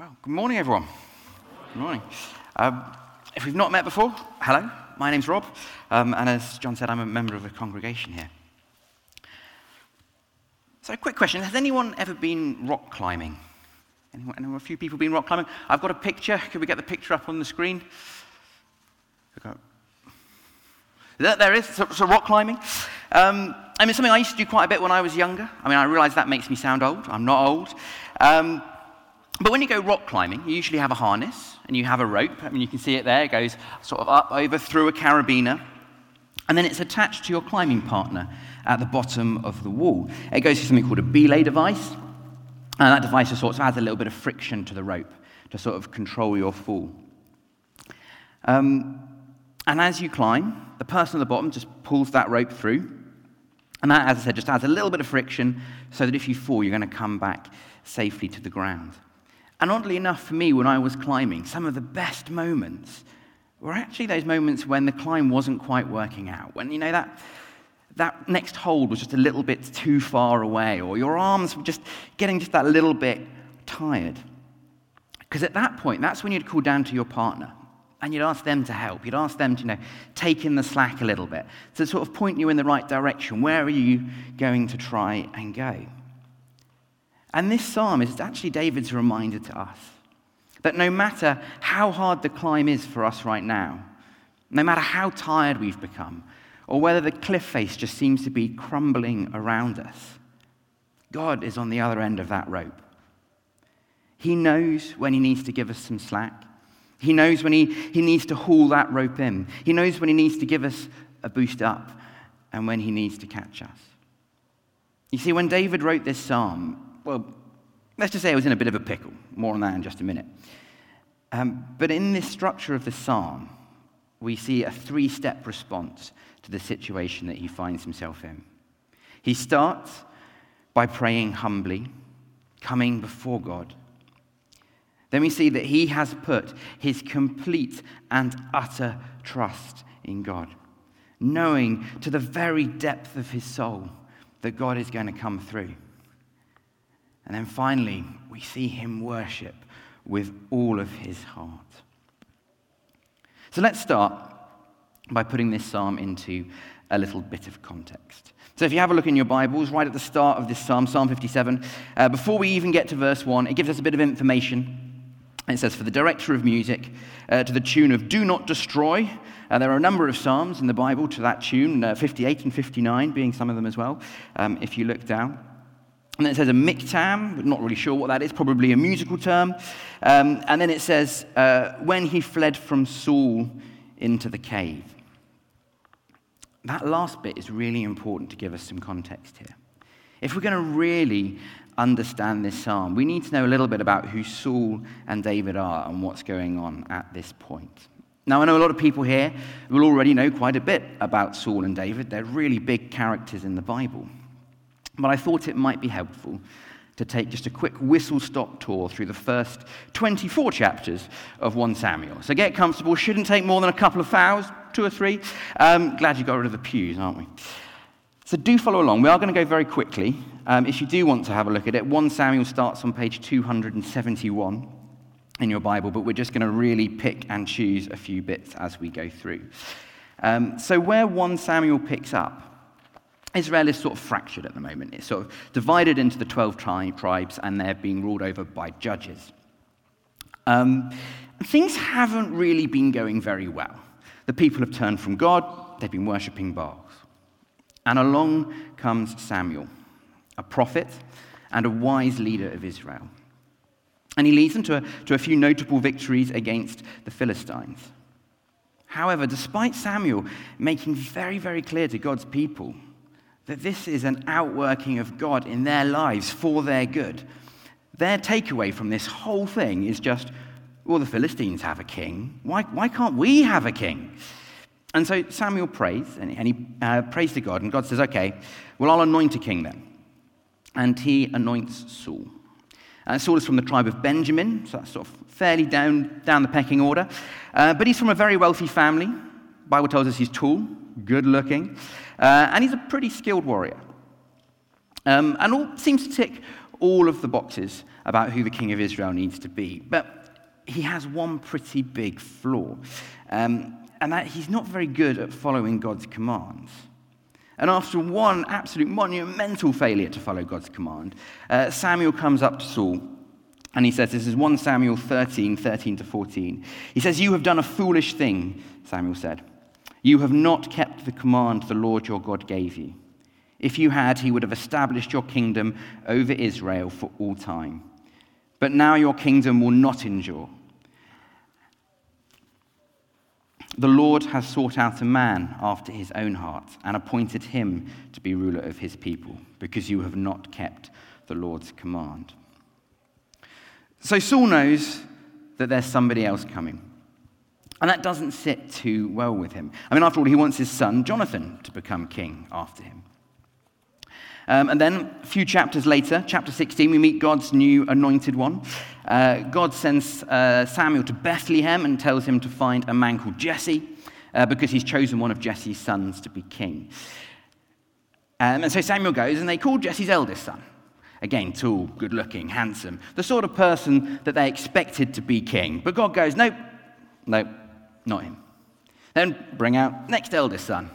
Well, good morning, everyone. Good morning. Um, if we've not met before, hello, my name's Rob, um, and as John said, I'm a member of the congregation here. So, a quick question Has anyone ever been rock climbing? Anyone, anyone, a few people been rock climbing? I've got a picture. Could we get the picture up on the screen? There, there is, so, so rock climbing. Um, I mean, something I used to do quite a bit when I was younger. I mean, I realize that makes me sound old. I'm not old. Um, but when you go rock climbing, you usually have a harness and you have a rope. I mean, you can see it there. It goes sort of up, over, through a carabiner. And then it's attached to your climbing partner at the bottom of the wall. It goes through something called a belay device. And that device just sort of adds a little bit of friction to the rope to sort of control your fall. Um, and as you climb, the person at the bottom just pulls that rope through. And that, as I said, just adds a little bit of friction so that if you fall, you're going to come back safely to the ground. And oddly enough, for me, when I was climbing, some of the best moments were actually those moments when the climb wasn't quite working out. When, you know, that, that next hold was just a little bit too far away, or your arms were just getting just that little bit tired. Because at that point, that's when you'd call down to your partner and you'd ask them to help. You'd ask them to, you know, take in the slack a little bit to sort of point you in the right direction. Where are you going to try and go? And this psalm is actually David's reminder to us that no matter how hard the climb is for us right now, no matter how tired we've become, or whether the cliff face just seems to be crumbling around us, God is on the other end of that rope. He knows when He needs to give us some slack. He knows when he, he needs to haul that rope in. He knows when He needs to give us a boost up and when He needs to catch us. You see, when David wrote this psalm, well, let's just say I was in a bit of a pickle. More on that in just a minute. Um, but in this structure of the psalm, we see a three step response to the situation that he finds himself in. He starts by praying humbly, coming before God. Then we see that he has put his complete and utter trust in God, knowing to the very depth of his soul that God is going to come through. And then finally, we see him worship with all of his heart. So let's start by putting this psalm into a little bit of context. So if you have a look in your Bibles, right at the start of this psalm, Psalm 57, uh, before we even get to verse 1, it gives us a bit of information. It says, For the director of music, uh, to the tune of Do Not Destroy. Uh, there are a number of psalms in the Bible to that tune, uh, 58 and 59 being some of them as well, um, if you look down. And then it says a miktam, we're not really sure what that is, probably a musical term. Um, and then it says, uh, when he fled from Saul into the cave. That last bit is really important to give us some context here. If we're going to really understand this psalm, we need to know a little bit about who Saul and David are and what's going on at this point. Now, I know a lot of people here will already know quite a bit about Saul and David. They're really big characters in the Bible. But I thought it might be helpful to take just a quick whistle stop tour through the first 24 chapters of 1 Samuel. So get comfortable, shouldn't take more than a couple of hours, two or three. Um, glad you got rid of the pews, aren't we? So do follow along. We are going to go very quickly. Um, if you do want to have a look at it, 1 Samuel starts on page 271 in your Bible, but we're just going to really pick and choose a few bits as we go through. Um, so where 1 Samuel picks up Israel is sort of fractured at the moment. It's sort of divided into the 12 tri- tribes, and they're being ruled over by judges. Um, things haven't really been going very well. The people have turned from God, they've been worshipping Baals. And along comes Samuel, a prophet and a wise leader of Israel. And he leads them to a, to a few notable victories against the Philistines. However, despite Samuel making very, very clear to God's people that this is an outworking of God in their lives for their good. Their takeaway from this whole thing is just, well, the Philistines have a king. Why, why can't we have a king? And so Samuel prays, and he uh, prays to God, and God says, okay, well, I'll anoint a king then. And he anoints Saul. Uh, Saul is from the tribe of Benjamin, so that's sort of fairly down, down the pecking order. Uh, but he's from a very wealthy family. The Bible tells us he's tall, good looking. Uh, and he's a pretty skilled warrior. Um, and all, seems to tick all of the boxes about who the king of Israel needs to be. But he has one pretty big flaw, um, and that he's not very good at following God's commands. And after one absolute monumental failure to follow God's command, uh, Samuel comes up to Saul and he says, This is 1 Samuel 13, 13 to 14. He says, You have done a foolish thing, Samuel said. You have not kept the command the Lord your God gave you. If you had, he would have established your kingdom over Israel for all time. But now your kingdom will not endure. The Lord has sought out a man after his own heart and appointed him to be ruler of his people, because you have not kept the Lord's command. So Saul knows that there's somebody else coming. And that doesn't sit too well with him. I mean, after all, he wants his son, Jonathan, to become king after him. Um, and then a few chapters later, chapter 16, we meet God's new anointed one. Uh, God sends uh, Samuel to Bethlehem and tells him to find a man called Jesse uh, because he's chosen one of Jesse's sons to be king. Um, and so Samuel goes and they call Jesse's eldest son. Again, tall, good looking, handsome, the sort of person that they expected to be king. But God goes, nope, nope, not him. Then bring out next eldest son.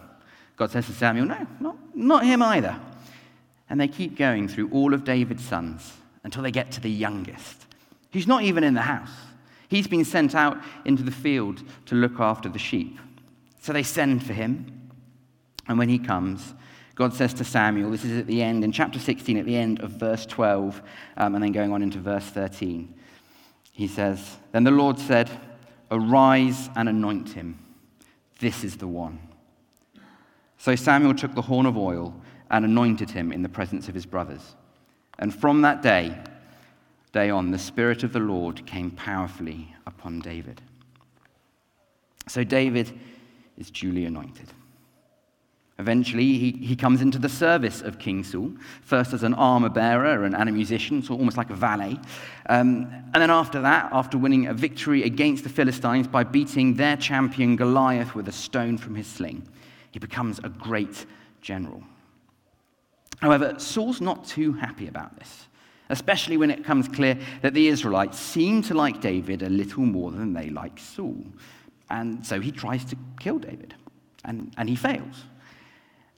God says to Samuel, no, not, not him either. And they keep going through all of David's sons until they get to the youngest, who's not even in the house. He's been sent out into the field to look after the sheep. So they send for him. And when he comes, God says to Samuel, this is at the end, in chapter 16, at the end of verse 12, um, and then going on into verse 13. He says, Then the Lord said, Arise and anoint him. This is the one. So Samuel took the horn of oil and anointed him in the presence of his brothers. And from that day, day on, the Spirit of the Lord came powerfully upon David. So David is duly anointed. Eventually, he, he comes into the service of King Saul, first as an armor bearer and, and a musician, so almost like a valet. Um, and then after that, after winning a victory against the Philistines by beating their champion Goliath with a stone from his sling, he becomes a great general. However, Saul's not too happy about this, especially when it comes clear that the Israelites seem to like David a little more than they like Saul. And so he tries to kill David, and, and he fails.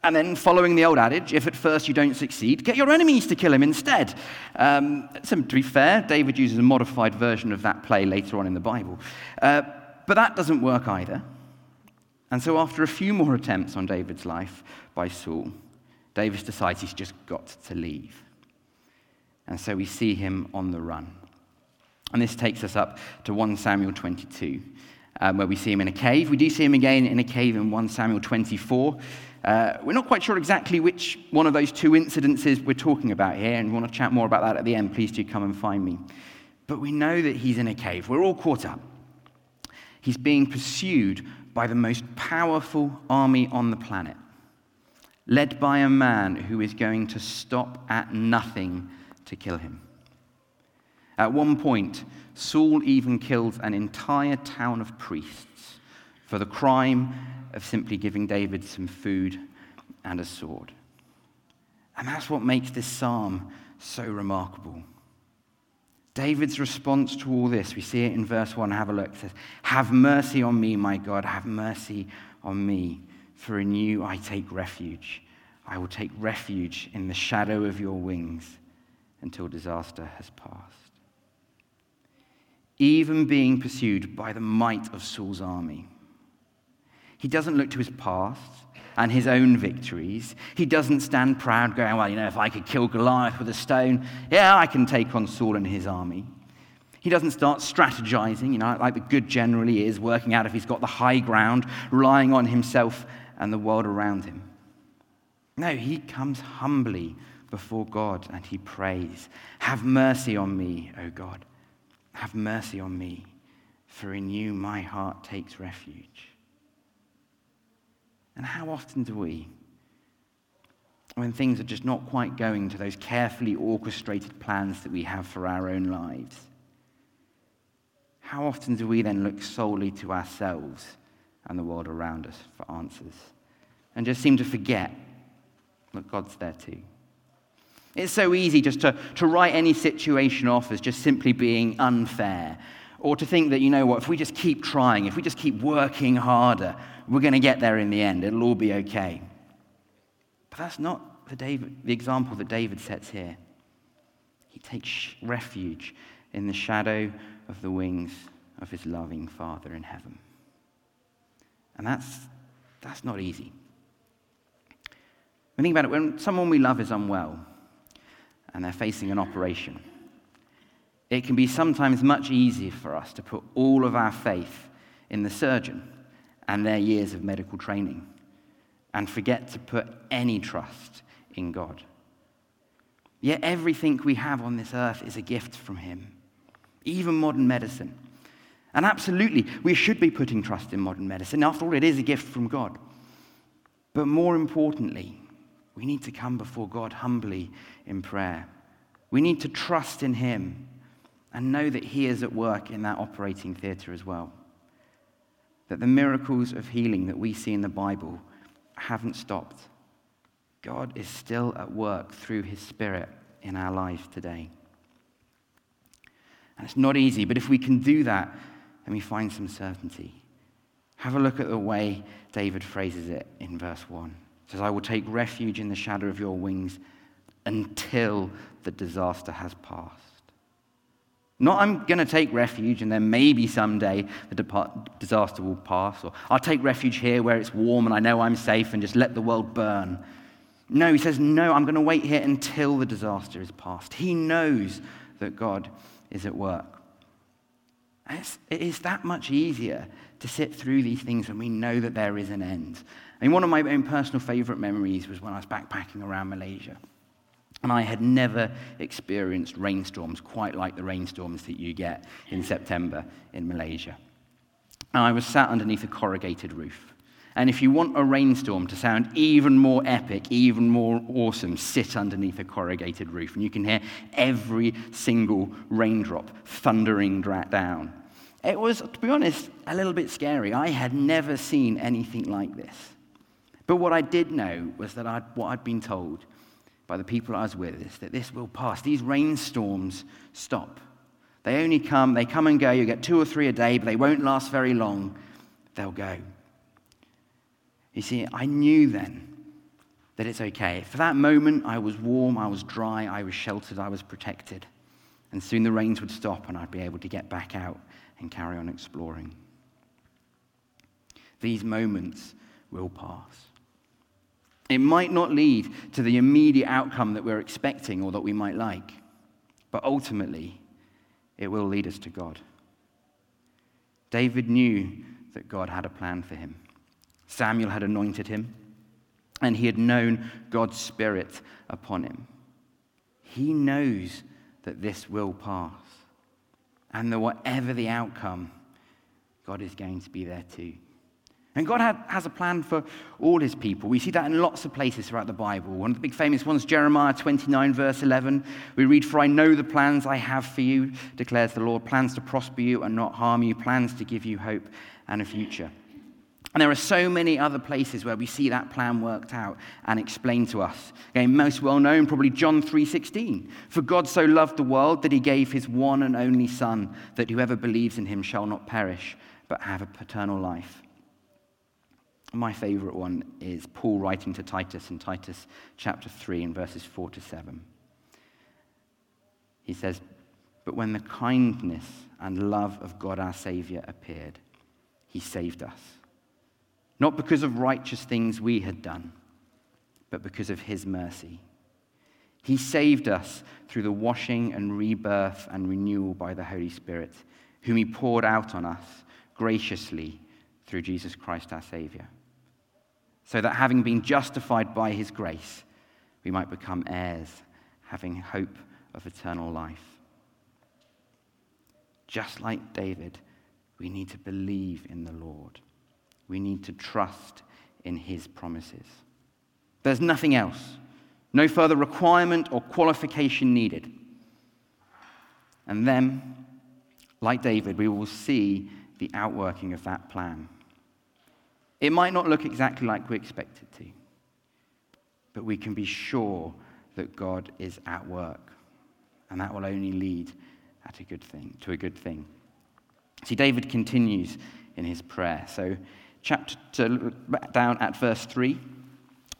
And then, following the old adage, if at first you don't succeed, get your enemies to kill him instead. Um, so, to be fair, David uses a modified version of that play later on in the Bible. Uh, but that doesn't work either. And so, after a few more attempts on David's life by Saul, David decides he's just got to leave. And so we see him on the run. And this takes us up to 1 Samuel 22, um, where we see him in a cave. We do see him again in a cave in 1 Samuel 24. Uh, we're not quite sure exactly which one of those two incidences we're talking about here, and we want to chat more about that at the end. Please do come and find me. But we know that he's in a cave. We're all caught up. He's being pursued by the most powerful army on the planet led by a man who is going to stop at nothing to kill him. At one point, Saul even kills an entire town of priests for the crime of simply giving David some food and a sword. And that's what makes this psalm so remarkable. David's response to all this, we see it in verse 1. Have a look. It says, Have mercy on me, my God, have mercy on me for in you I take refuge. I will take refuge in the shadow of your wings until disaster has passed. Even being pursued by the might of Saul's army, he doesn't look to his past and his own victories. He doesn't stand proud, going, Well, you know, if I could kill Goliath with a stone, yeah, I can take on Saul and his army. He doesn't start strategizing, you know, like the good generally is, working out if he's got the high ground, relying on himself and the world around him. No, he comes humbly before God and he prays, Have mercy on me, O God. Have mercy on me, for in you my heart takes refuge. And how often do we, when things are just not quite going to those carefully orchestrated plans that we have for our own lives, how often do we then look solely to ourselves and the world around us for answers and just seem to forget that God's there too? It's so easy just to, to write any situation off as just simply being unfair, or to think that, you know what, if we just keep trying, if we just keep working harder, we're going to get there in the end. It'll all be okay. But that's not the, David, the example that David sets here. He takes refuge in the shadow of the wings of his loving Father in heaven. And that's, that's not easy. When think about it, when someone we love is unwell, and they're facing an operation, it can be sometimes much easier for us to put all of our faith in the surgeon and their years of medical training and forget to put any trust in God. Yet everything we have on this earth is a gift from Him, even modern medicine. And absolutely, we should be putting trust in modern medicine. After all, it is a gift from God. But more importantly, we need to come before God humbly in prayer. We need to trust in Him and know that He is at work in that operating theatre as well. That the miracles of healing that we see in the Bible haven't stopped. God is still at work through His Spirit in our lives today. And it's not easy, but if we can do that, then we find some certainty. Have a look at the way David phrases it in verse 1 says, I will take refuge in the shadow of your wings until the disaster has passed. Not I'm going to take refuge and then maybe someday the disaster will pass, or I'll take refuge here where it's warm and I know I'm safe and just let the world burn. No, he says, No, I'm going to wait here until the disaster is past. He knows that God is at work. It's, it is that much easier to sit through these things when we know that there is an end. Mean, one of my own personal favorite memories was when I was backpacking around Malaysia. And I had never experienced rainstorms quite like the rainstorms that you get in September in Malaysia. And I was sat underneath a corrugated roof. And if you want a rainstorm to sound even more epic, even more awesome, sit underneath a corrugated roof. And you can hear every single raindrop thundering down. It was, to be honest, a little bit scary. I had never seen anything like this. But what I did know was that I'd, what I'd been told by the people I was with is that this will pass. These rainstorms stop. They only come, they come and go. You get two or three a day, but they won't last very long. They'll go. You see, I knew then that it's okay. For that moment, I was warm, I was dry, I was sheltered, I was protected. And soon the rains would stop and I'd be able to get back out and carry on exploring. These moments will pass. It might not lead to the immediate outcome that we're expecting or that we might like, but ultimately, it will lead us to God. David knew that God had a plan for him. Samuel had anointed him, and he had known God's Spirit upon him. He knows that this will pass, and that whatever the outcome, God is going to be there too. And God had, has a plan for all his people. We see that in lots of places throughout the Bible. One of the big famous ones, Jeremiah 29, verse 11. We read, For I know the plans I have for you, declares the Lord plans to prosper you and not harm you, plans to give you hope and a future. And there are so many other places where we see that plan worked out and explained to us. Again, most well known, probably John 3:16. For God so loved the world that he gave his one and only Son, that whoever believes in him shall not perish, but have a paternal life. My favorite one is Paul writing to Titus in Titus chapter 3 and verses 4 to 7. He says, But when the kindness and love of God our Savior appeared, he saved us. Not because of righteous things we had done, but because of his mercy. He saved us through the washing and rebirth and renewal by the Holy Spirit, whom he poured out on us graciously through Jesus Christ our Savior so that having been justified by his grace, we might become heirs, having hope of eternal life. Just like David, we need to believe in the Lord. We need to trust in his promises. There's nothing else, no further requirement or qualification needed. And then, like David, we will see the outworking of that plan. It might not look exactly like we expect it to, but we can be sure that God is at work. And that will only lead at a good thing, to a good thing. See, David continues in his prayer. So, chapter down at verse 3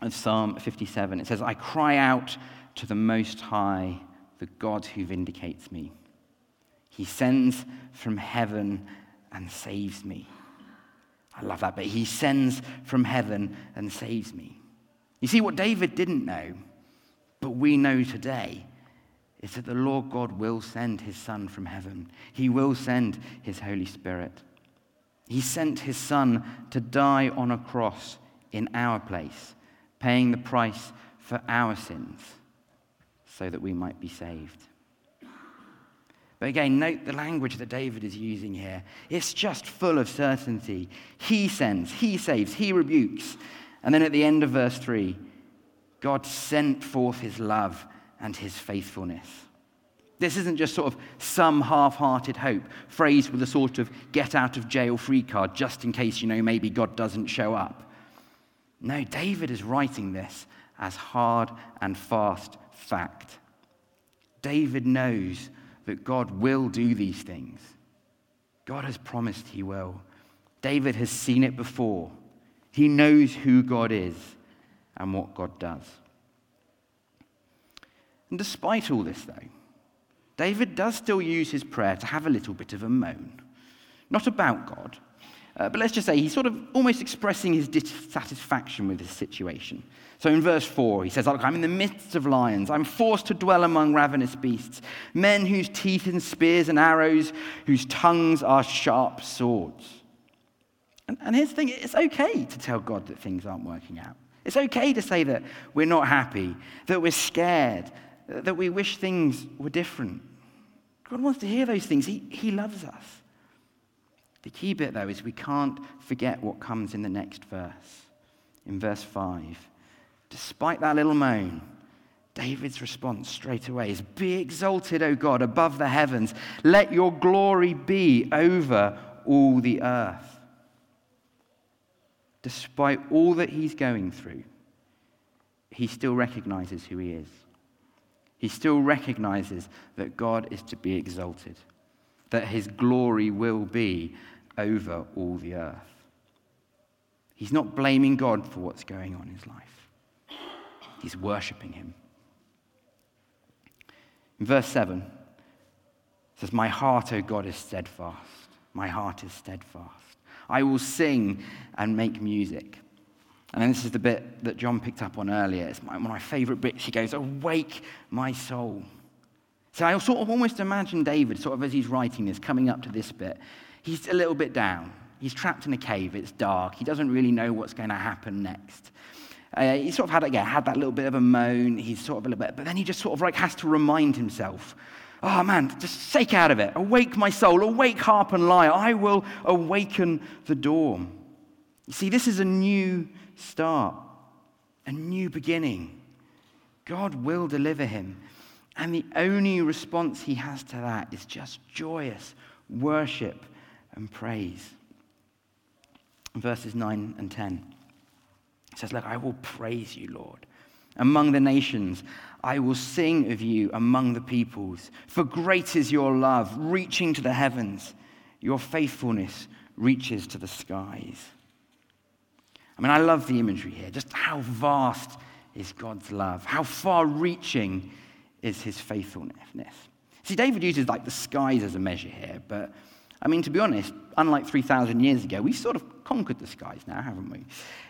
of Psalm 57, it says, I cry out to the Most High, the God who vindicates me. He sends from heaven and saves me. I love that But He sends from heaven and saves me. You see, what David didn't know, but we know today, is that the Lord God will send his Son from heaven. He will send his Holy Spirit. He sent his Son to die on a cross in our place, paying the price for our sins so that we might be saved. But again, note the language that David is using here. It's just full of certainty. He sends, he saves, he rebukes. And then at the end of verse 3, God sent forth his love and his faithfulness. This isn't just sort of some half hearted hope, phrased with a sort of get out of jail free card just in case, you know, maybe God doesn't show up. No, David is writing this as hard and fast fact. David knows that God will do these things. God has promised he will. David has seen it before. He knows who God is and what God does. And despite all this, though, David does still use his prayer to have a little bit of a moan. Not about God, uh, but let's just say he's sort of almost expressing his dissatisfaction with his situation. So in verse 4, he says, Look, I'm in the midst of lions. I'm forced to dwell among ravenous beasts, men whose teeth and spears and arrows, whose tongues are sharp swords. And, and here's the thing it's okay to tell God that things aren't working out. It's okay to say that we're not happy, that we're scared, that we wish things were different. God wants to hear those things. He, he loves us. The key bit, though, is we can't forget what comes in the next verse. In verse 5, despite that little moan, David's response straight away is Be exalted, O God, above the heavens. Let your glory be over all the earth. Despite all that he's going through, he still recognizes who he is. He still recognizes that God is to be exalted, that his glory will be over all the earth. He's not blaming God for what's going on in his life, he's worshiping him. In verse 7, it says, My heart, O God, is steadfast. My heart is steadfast. I will sing and make music. And then this is the bit that John picked up on earlier. It's my, one of my favorite bits. He goes, Awake, my soul. So I sort of almost imagine David, sort of as he's writing this, coming up to this bit he's a little bit down. He's trapped in a cave, it's dark. He doesn't really know what's going to happen next. Uh, he sort of had, again, had that little bit of a moan. He's sort of a little bit, but then he just sort of like has to remind himself Oh man, just shake out of it. Awake my soul, awake harp and lyre. I will awaken the dawn. You see, this is a new start, a new beginning. God will deliver him. And the only response he has to that is just joyous worship and praise. Verses 9 and 10. It says, Look, I will praise you, Lord. Among the nations, I will sing of you among the peoples. For great is your love, reaching to the heavens. Your faithfulness reaches to the skies. I mean, I love the imagery here. Just how vast is God's love? How far reaching is his faithfulness? See, David uses like the skies as a measure here, but I mean, to be honest, unlike 3,000 years ago, we've sort of conquered the skies now, haven't we?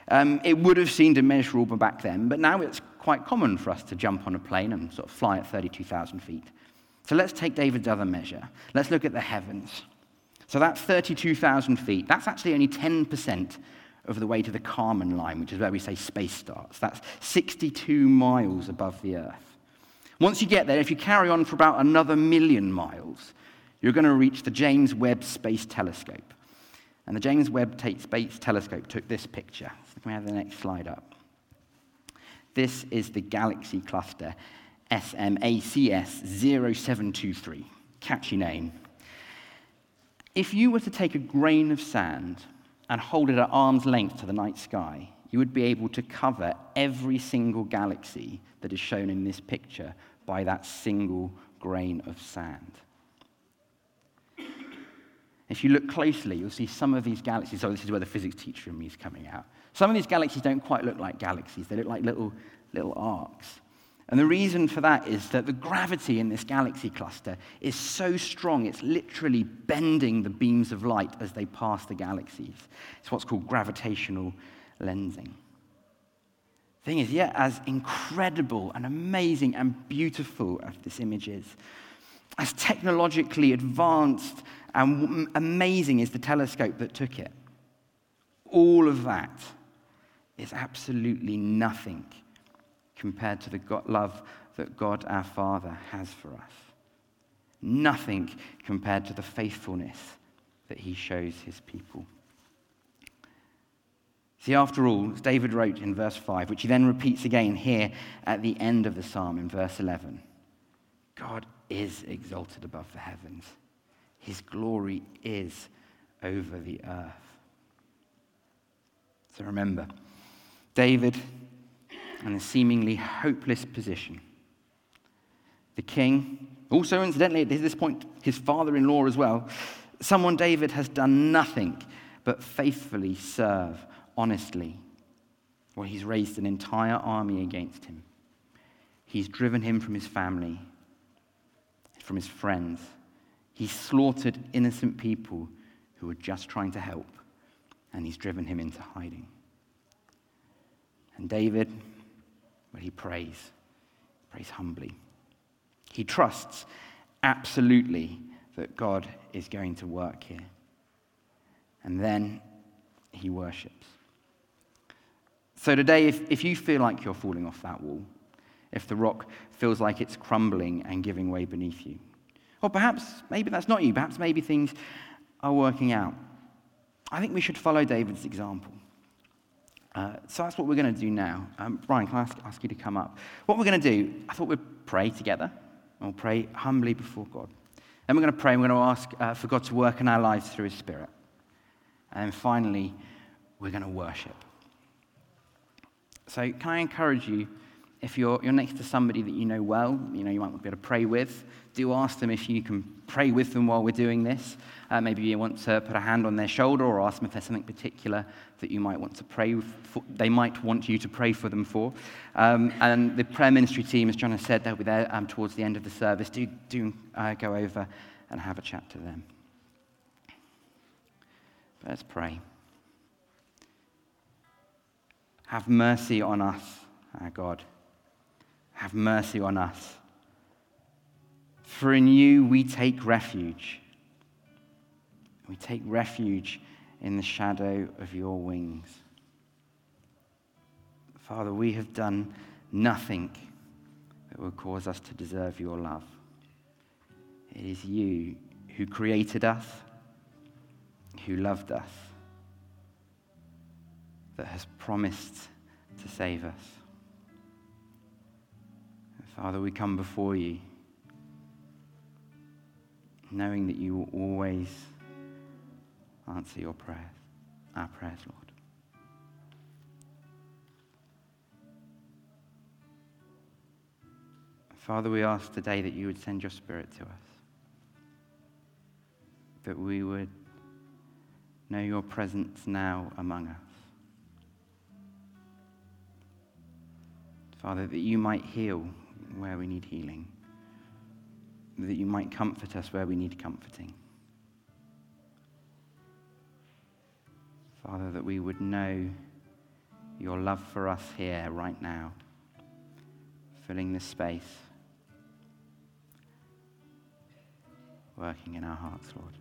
Um, it would have seemed immeasurable back then, but now it's quite common for us to jump on a plane and sort of fly at 32,000 feet. So let's take David's other measure. Let's look at the heavens. So that's 32,000 feet. That's actually only 10% of the way to the Kármán line, which is where we say space starts. That's 62 miles above the Earth. Once you get there, if you carry on for about another million miles, you're going to reach the James Webb Space Telescope. And the James Webb Space Telescope took this picture. So can we have the next slide up? This is the galaxy cluster SMACS 0723. Catchy name. If you were to take a grain of sand and hold it at arm's length to the night sky, you would be able to cover every single galaxy that is shown in this picture by that single grain of sand. If you look closely, you'll see some of these galaxies. So, this is where the physics teacher in me is coming out. Some of these galaxies don't quite look like galaxies, they look like little, little arcs. And the reason for that is that the gravity in this galaxy cluster is so strong, it's literally bending the beams of light as they pass the galaxies. It's what's called gravitational lensing. Thing is, yet as incredible and amazing and beautiful as this image is, as technologically advanced and amazing is the telescope that took it, all of that is absolutely nothing compared to the God, love that God our Father has for us. Nothing compared to the faithfulness that he shows his people. See, after all, as David wrote in verse 5, which he then repeats again here at the end of the psalm in verse 11 God is exalted above the heavens, his glory is over the earth. So remember, David and a seemingly hopeless position. The king, also incidentally at this point, his father in law as well, someone David has done nothing but faithfully serve honestly. Well, he's raised an entire army against him. He's driven him from his family, from his friends. He slaughtered innocent people who were just trying to help, and he's driven him into hiding. And David, well, he prays, prays humbly. He trusts absolutely that God is going to work here. And then he worships. So today, if, if you feel like you're falling off that wall, if the rock feels like it's crumbling and giving way beneath you, or perhaps maybe that's not you, perhaps maybe things are working out, I think we should follow David's example. Uh, so that's what we're going to do now. Um, Brian, can I ask, ask, you to come up? What we're going to do, I thought we'd pray together. We'll pray humbly before God. Then we're going to pray and we're going to ask uh, for God to work in our lives through His Spirit. And then finally, we're going to worship. So, can I encourage you, if you're, you're next to somebody that you know well, you know, you might be able to pray with, do ask them if you can pray with them while we're doing this. Uh, maybe you want to put a hand on their shoulder or ask them if there's something particular that you might want to pray for, they might want you to pray for them for. Um, and the prayer ministry team, as John has said, they'll be there um, towards the end of the service. Do, do uh, go over and have a chat to them. Let's pray. Have mercy on us, our God. Have mercy on us. For in you we take refuge. We take refuge in the shadow of your wings. Father, we have done nothing that will cause us to deserve your love. It is you who created us, who loved us that has promised to save us. Father, we come before you knowing that you will always answer your prayers, our prayers, Lord. Father, we ask today that you would send your Spirit to us, that we would know your presence now among us. Father, that you might heal where we need healing, that you might comfort us where we need comforting. Father, that we would know your love for us here right now, filling this space, working in our hearts, Lord.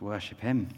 Worship Him.